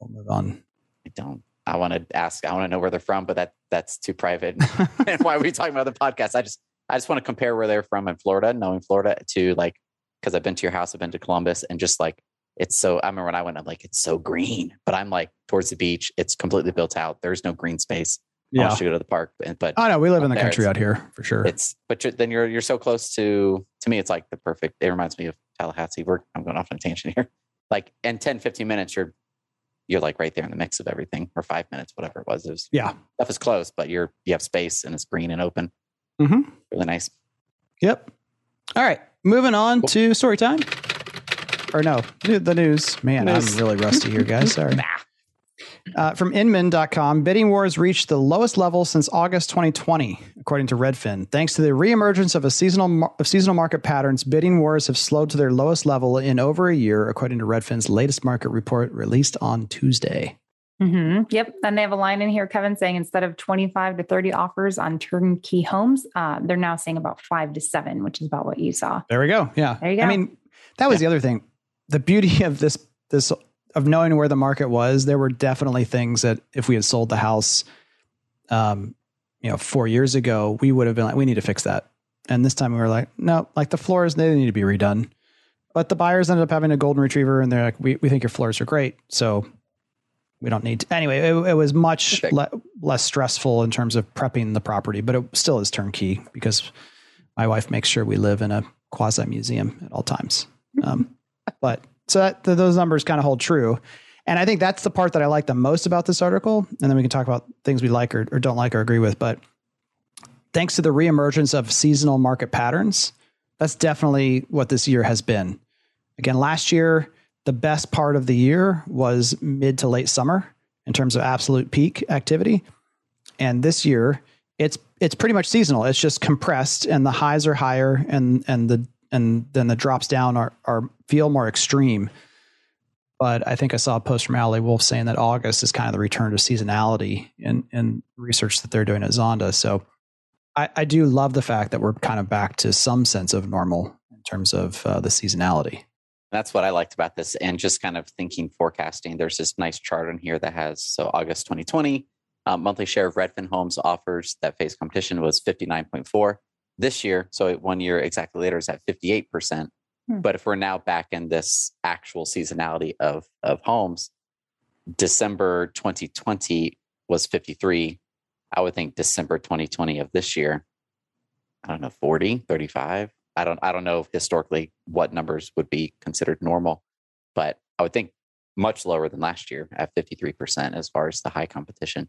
we'll move on. I don't. I want to ask. I want to know where they're from, but that that's too private. and why are we talking about the podcast? I just I just want to compare where they're from in Florida, knowing Florida to like because I've been to your house, I've been to Columbus, and just like it's so. I remember when I went, I'm like it's so green, but I'm like towards the beach. It's completely built out. There's no green space. Yeah. you to go to the park, but- I know we live in the there, country out here for sure. it's but you're, then you're you're so close to to me. It's like the perfect. It reminds me of Tallahassee. We're I'm going off on a tangent here. Like in 10, 15 minutes, you're you're like right there in the mix of everything, or five minutes, whatever it was. It was Yeah. stuff is close, but you're you have space and it's green and open. Mm-hmm. Really nice. Yep. All right. Moving on Cool. to story time. Or no, the news. Man, News. I'm really rusty here, guys. Sorry. Nah. Uh, from Inman.com, bidding wars reached the lowest level since August 2020, according to Redfin. Thanks to the reemergence of a seasonal of seasonal market patterns, bidding wars have slowed to their lowest level in over a year, according to Redfin's latest market report released on Tuesday. Hmm Yep. And they have a line in here, Kevin, saying instead of 25 to 30 offers on turnkey homes, uh, they're now saying about five to seven, which is about what you saw. There we go. Yeah. There you go. I mean, that was the other thing. The beauty of this this of knowing where the market was, there were definitely things that if we had sold the house um, you know, four years ago, we would have been like, we need to fix that. And this time we were like, no, like the floors, they need to be redone. But the buyers ended up having a golden retriever and they're like, we, we think your floors are great. So we don't need to. Anyway, it, it was much le- less stressful in terms of prepping the property, but it still is turnkey because my wife makes sure we live in a quasi museum at all times. Um, but so that, th- those numbers kind of hold true. And I think that's the part that I like the most about this article. And then we can talk about things we like or, or don't like or agree with. But thanks to the reemergence of seasonal market patterns, that's definitely what this year has been. Again, last year, the best part of the year was mid to late summer in terms of absolute peak activity. And this year, it's it's pretty much seasonal. It's just compressed, and the highs are higher, and and the and then the drops down are are feel more extreme. But I think I saw a post from Ali Wolf saying that August is kind of the return to seasonality in in research that they're doing at Zonda. So I, I do love the fact that we're kind of back to some sense of normal in terms of uh, the seasonality. That's what I liked about this. And just kind of thinking forecasting, there's this nice chart on here that has so August 2020, uh, monthly share of Redfin homes offers that face competition was 59.4. This year, so one year exactly later, is at 58%. Hmm. But if we're now back in this actual seasonality of, of homes, December 2020 was 53. I would think December 2020 of this year, I don't know, 40, 35. I don't I don't know historically what numbers would be considered normal, but I would think much lower than last year at 53% as far as the high competition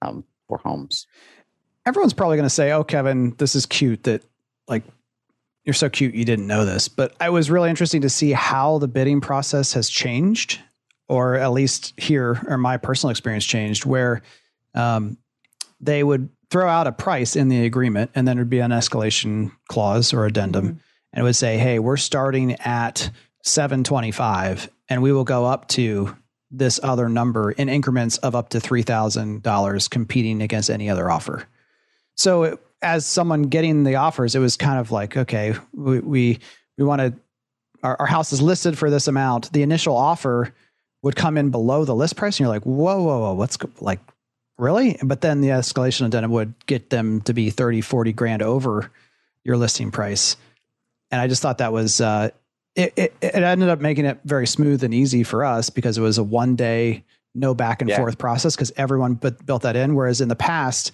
um, for homes. everyone's probably going to say, "Oh, Kevin, this is cute that like you're so cute you didn't know this." But I was really interesting to see how the bidding process has changed, or at least here, or my personal experience changed, where um, they would throw out a price in the agreement, and then there'd be an escalation clause or addendum, Mhm. and it would say, "Hey, we're starting at 725, and we will go up to." This other number in increments of up to three thousand dollars, competing against any other offer. So it, as someone getting the offers, it was kind of like, okay, we we, we want to our, our house is listed for this amount. The initial offer would come in below the list price, and you're like, whoa, whoa, whoa, what's like really? But then the escalation addendum would get them to be 30, 40 grand over your listing price. And I just thought that was uh it, it, it ended up making it very smooth and easy for us because it was a one day no back and Yeah. forth process because everyone but built that in. Whereas in the past,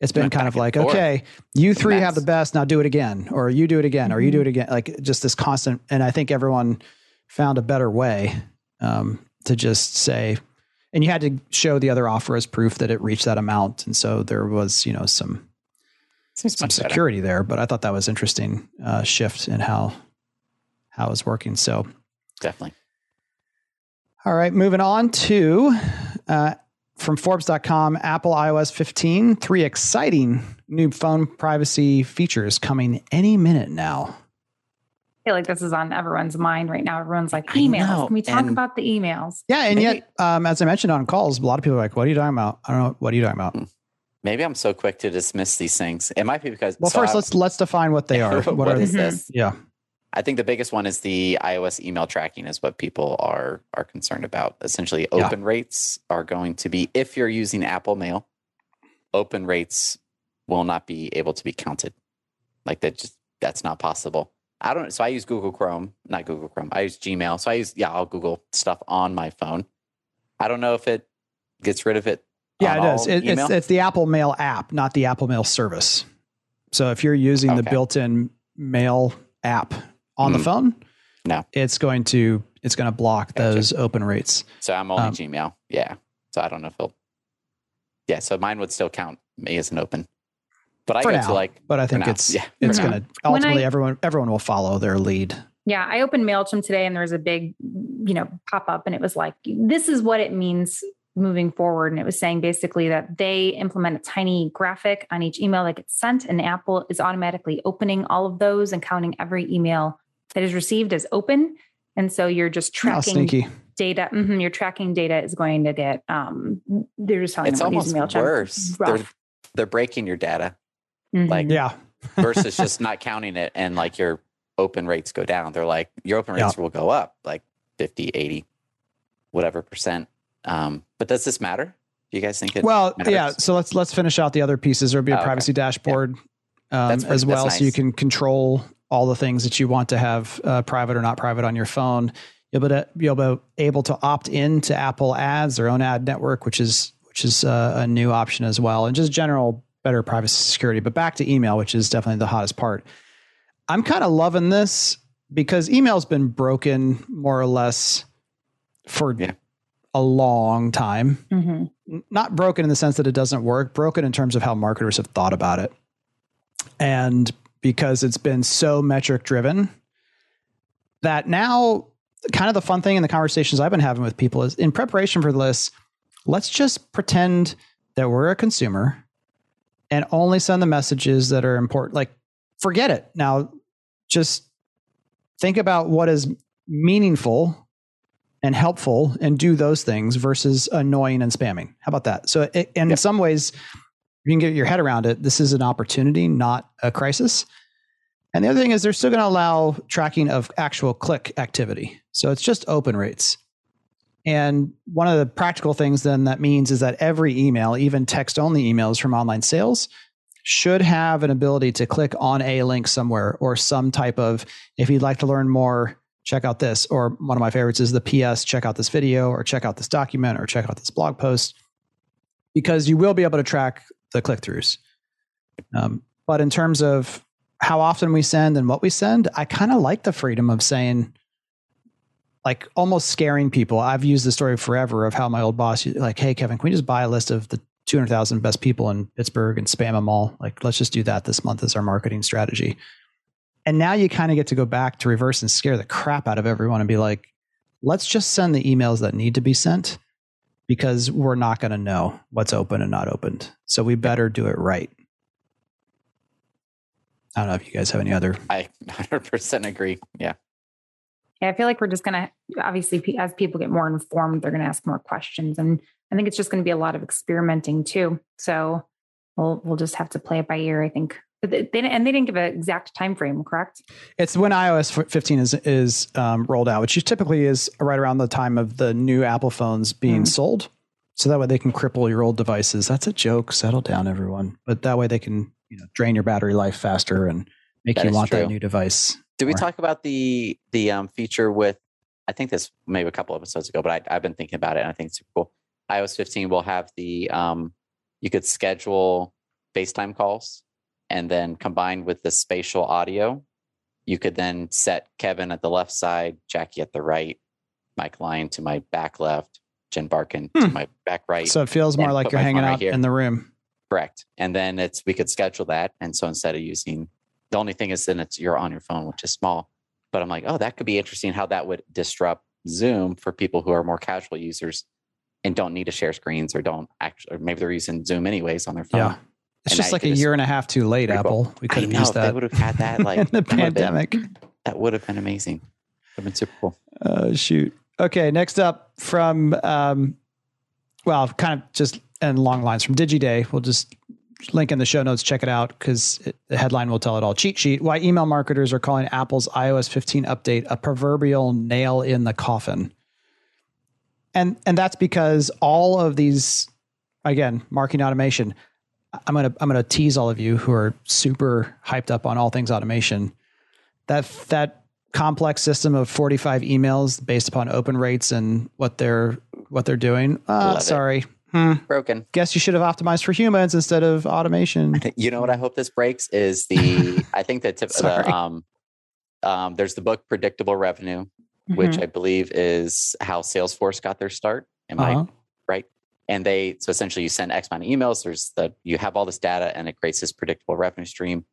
it's been Went kind of like, forth. okay, you three have the best, now do it again, or you do it again, or you do it again. Like just this constant. And I think everyone found a better way um, to just say, and you had to show the other offer as proof that it reached that amount. And so there was, you know, some some much better. security there. But I thought that was interesting uh, shift in how how it was working. So Definitely. all right, moving on to uh, from Forbes.com Apple iOS 15, three exciting new phone privacy features coming any minute now. I feel like this is on everyone's mind right now. Everyone's like, emails. Can we talk and- about the emails? Yeah, and Maybe- yet, um, as I mentioned on calls, a lot of people are like, "What are you talking about?" I don't know. What are you talking about? Maybe I'm so quick to dismiss these things. It might be because Well, so first, I- let's let's define what they are. what are is this? Yeah, I think the biggest one is the iOS email tracking is what people are are concerned about. Essentially, Yeah. open rates are going to be if you're using Apple Mail, open rates will not be able to be counted. Like that just that's not possible. I don't so I use Google Chrome, not Google Chrome. I use Gmail. So I use yeah, I'll Google stuff on my phone. I don't know if it gets rid of it. Yeah, it does. It, it's it's the Apple Mail app, not the Apple Mail service. So if you're using the built-in mail app on the Mhm. phone, No. it's going to it's going to block Gotcha. those open rates. So I'm only Um, Gmail. Yeah. So I don't know if it'll. Yeah. So mine would still count me as an open. But I For go now, to like, but I think it's Yeah, it's going to ultimately I- everyone everyone will follow their lead. Yeah, I opened MailChimp today and there was a big, you know, pop up and it was like, this is what it means moving forward. And it was saying basically that they implement a tiny graphic on each email that gets sent, and Apple is automatically opening all of those and counting every email that is received as open. And so you're just tracking sneaky. data. mhm, your tracking data is going to get, um, they're just telling it's them almost using MailChimp. worse. Rough. They're they're breaking your data Mhm. like- Yeah. versus just not counting it and like your open rates go down. They're like your open rates will go up like 50, 80, whatever percent. Um, but does this matter? Do you guys think it? Well, matters? yeah. So let's let's finish out the other pieces. There'll be a Oh, okay. privacy dashboard um, pretty- as well, that's so you can control all the things that you want to have uh, private or not private on your phone. You'll be, to, you'll be able to opt into Apple Ads, their own ad network, which is which is uh, a new option as well, and just general better privacy security. But back to email, which is definitely the hottest part. I'm kind of loving this because email's been broken more or less for Yeah. a long time Mhm. not broken in the sense that it doesn't work, broken in terms of how marketers have thought about it. And because it's been so metric driven, that now kind of the fun thing in the conversations I've been having with people is in preparation for this, let's just pretend that we're a consumer and only send the messages that are important. Like, forget it. Now, just think about what is meaningful and helpful and do those things versus annoying and spamming. How about that? So, it, in Yeah. some ways, you can get your head around it. This is an opportunity, not a crisis. And the other thing is, they're still going to allow tracking of actual click activity. So it's just open rates. And one of the practical things then that means is that every email, even text only emails from online sales, should have an ability to click on a link somewhere or some type of, if you'd like to learn more, check out this. Or one of my favorites is the PS, check out this video or check out this document or check out this blog post, because you will be able to track the click throughs. Um, but in terms of how often we send and what we send, I kind of like the freedom of saying, like almost scaring people. I've used the story forever of how my old boss, like, hey, Kevin, can we just buy a list of the 200,000 best people in Pittsburgh and spam them all? Like, let's just do that this month as our marketing strategy. And now you kind of get to go back to reverse and scare the crap out of everyone and be like, let's just send the emails that need to be sent because we're not going to know what's open and not opened. So we better do it right. I don't know if you guys have any other. I 100% agree. Yeah. Yeah, I feel like we're just going to obviously as people get more informed, they're going to ask more questions, and I think it's just going to be a lot of experimenting too. So we'll we'll just have to play it by ear. I think. But they, they and they didn't give an exact time frame, correct? It's when iOS 15 is is um, rolled out, which typically is right around the time of the new Apple phones being Mm. sold. So that way they can cripple your old devices. That's a joke. Settle down, everyone. But that way they can you know drain your battery life faster and make That you is want that new device. Did we talk about the the um, feature with? I think this maybe a couple episodes ago, but I, I've been thinking about it, and I think it's super cool. iOS 15 will have the um, you could schedule FaceTime calls, and then combined with the spatial audio, you could then set Kevin at the left side, Jackie at the right, Mike Lyon to my back left, Jen Barkin to Hmm. my back right. So it feels more like you're hanging right out here. in the room. Correct. And then it's we could schedule that. And so instead of using the only thing is then it's you're on your phone, which is small. But I'm like, oh, that could be interesting how that would disrupt Zoom for people who are more casual users and don't need to share screens or don't actually or maybe they're using Zoom anyways on their phone. Yeah. It's And just like a year and a half too late, Pretty cool. Apple. We could have used if they that would have had that like in the that would've been- pandemic. that would have been amazing. Would have been super cool. Uh, shoot. Okay, next up from, um, well, kind of just and long lines from DigiDay. We'll just link in the show notes. Check it out because the headline will tell it all. Cheat sheet: Why email marketers are calling Apple's iOS 15 update a proverbial nail in the coffin. And and that's because all of these, again, marketing automation. I'm gonna I'm gonna tease all of you who are super hyped up on all things automation. That that complex system of 45 emails based upon open rates and what they're what they're doing. Uh, sorry. Hmm. Broken. Guess you should have optimized for humans instead of automation. You know what I hope this breaks is the I think that tip, the, um, um, there's the book Predictable Revenue, mm-hmm. which I believe is how Salesforce got their start. Am uh-huh. I right? And they so essentially you send X amount of emails. There's the you have all this data and it creates this predictable revenue stream.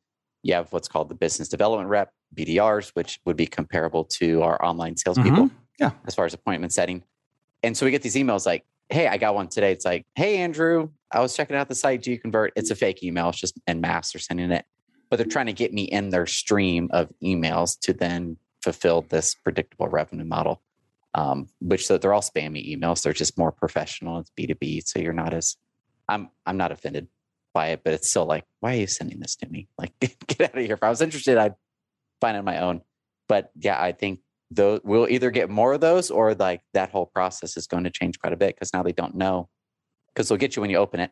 You have what's called the business development rep, BDRs, which would be comparable to our online salespeople. Mm-hmm. Yeah. As far as appointment setting. And so we get these emails like, hey, I got one today. It's like, hey, Andrew, I was checking out the site. Do you convert? It's a fake email. It's just en masse they're sending it. But they're trying to get me in their stream of emails to then fulfill this predictable revenue model. Um, which so they're all spammy emails. They're just more professional. It's B2B. So you're not as I'm I'm not offended by it, but it's still like, why are you sending this to me? Like, get out of here. If I was interested, I'd find it on my own. But yeah, I think those we'll either get more of those or like that whole process is going to change quite a bit because now they don't know because they'll get you when you open it,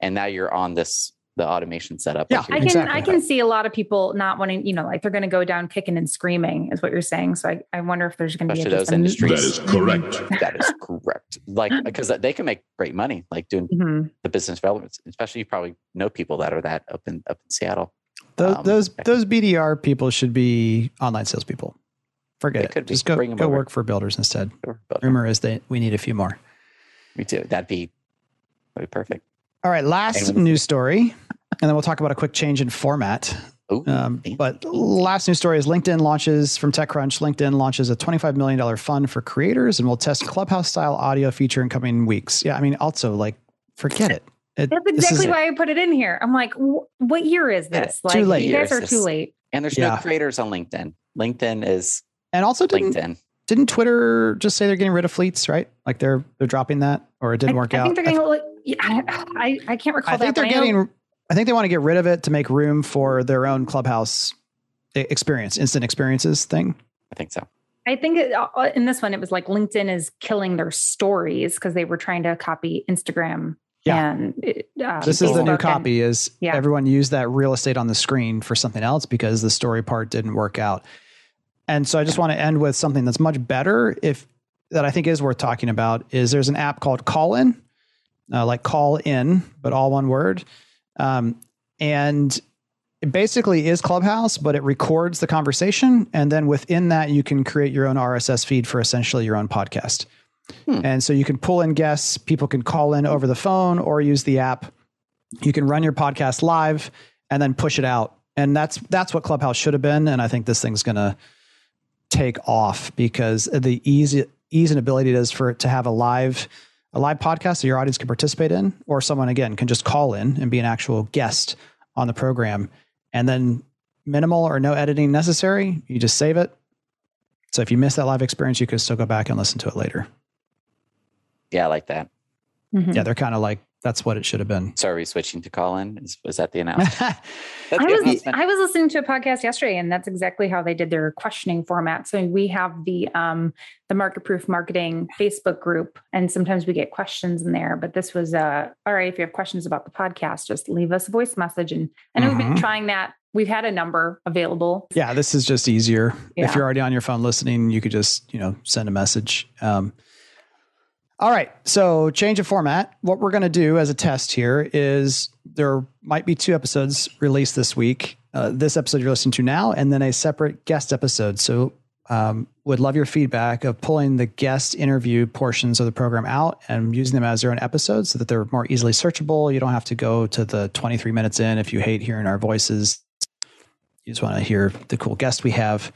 and now you're on this the automation setup. Yeah, I can exactly. I can see a lot of people not wanting, you know, like they're going to go down kicking and screaming, is what you're saying. So I, I wonder if there's going to be a, those industries. That is correct. that is correct. Like because they can make great money, like doing mm-hmm. the business development. Especially, you probably know people that are that up in up in Seattle. Those um, those, those BDR people should be online salespeople. Forget it. Just go go over. work for builders instead. Builder. Rumor is that we need a few more. Me too. That'd be that'd be perfect. All right, last news story, and then we'll talk about a quick change in format. Ooh, um, but last news story is LinkedIn launches from TechCrunch. LinkedIn launches a $25 million fund for creators and will test Clubhouse style audio feature in coming weeks. Yeah, I mean, also like, forget it. it That's exactly why I put it in here. I'm like, what year is this? Like, too late. You guys are too late. And there's yeah. no creators on LinkedIn. LinkedIn is and also didn't, LinkedIn. Didn't Twitter just say they're getting rid of fleets, right? Like they're they're dropping that, or it didn't I, work I out. I think they're getting, I, I, I can't recall. That. I think that, they're getting. I think they want to get rid of it to make room for their own clubhouse experience, instant experiences thing. I think so. I think it, uh, in this one, it was like LinkedIn is killing their stories because they were trying to copy Instagram. Yeah. And uh, this is the new copy and, is yeah. everyone used that real estate on the screen for something else because the story part didn't work out. And so I just want to end with something that's much better if that I think is worth talking about is there's an app called Callin, uh, like call in, but all one word. Um, and it basically is Clubhouse, but it records the conversation. And then within that, you can create your own RSS feed for essentially your own podcast. Hmm. And so you can pull in guests, people can call in over the phone or use the app. You can run your podcast live and then push it out. And that's that's what Clubhouse should have been. And I think this thing's gonna take off because the ease ease and ability it is for it to have a live a live podcast that your audience can participate in, or someone again can just call in and be an actual guest on the program, and then minimal or no editing necessary. You just save it. So if you miss that live experience, you can still go back and listen to it later. Yeah, I like that. Mm-hmm. Yeah, they're kind of like that's what it should have been. So are we switching to Callin? Is, was that the announcement? I was announcement. I was listening to a podcast yesterday, and that's exactly how they did their questioning format. So we have the um, the Market Proof Marketing Facebook group, and sometimes we get questions in there. But this was uh, all right. If you have questions about the podcast, just leave us a voice message. And I know mm-hmm. we've been mm-hmm. trying that. We've had a number available. Yeah, this is just easier. Yeah. If you're already on your phone listening, you could just you know send a message. Um, all right. So, change of format. What we're going to do as a test here is there might be two episodes released this week. Uh, this episode you're listening to now, and then a separate guest episode. So, um, would love your feedback of pulling the guest interview portions of the program out and using them as their own episodes so that they're more easily searchable. You don't have to go to the 23 minutes in if you hate hearing our voices. You just want to hear the cool guest we have.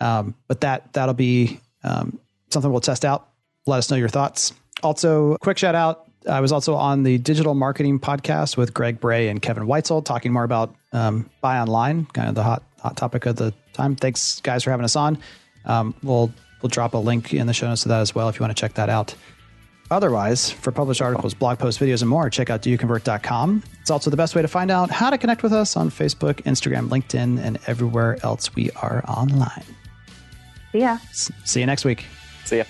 Um, but that that'll be um, something we'll test out let us know your thoughts. Also, quick shout out. I was also on the digital marketing podcast with Greg Bray and Kevin Weitzel talking more about um, buy online, kind of the hot hot topic of the time. Thanks, guys, for having us on. Um, we'll we'll drop a link in the show notes to that as well if you want to check that out. Otherwise, for published articles, blog posts, videos, and more, check out doyouconvert.com. It's also the best way to find out how to connect with us on Facebook, Instagram, LinkedIn, and everywhere else we are online. See ya. S- see you next week. See ya.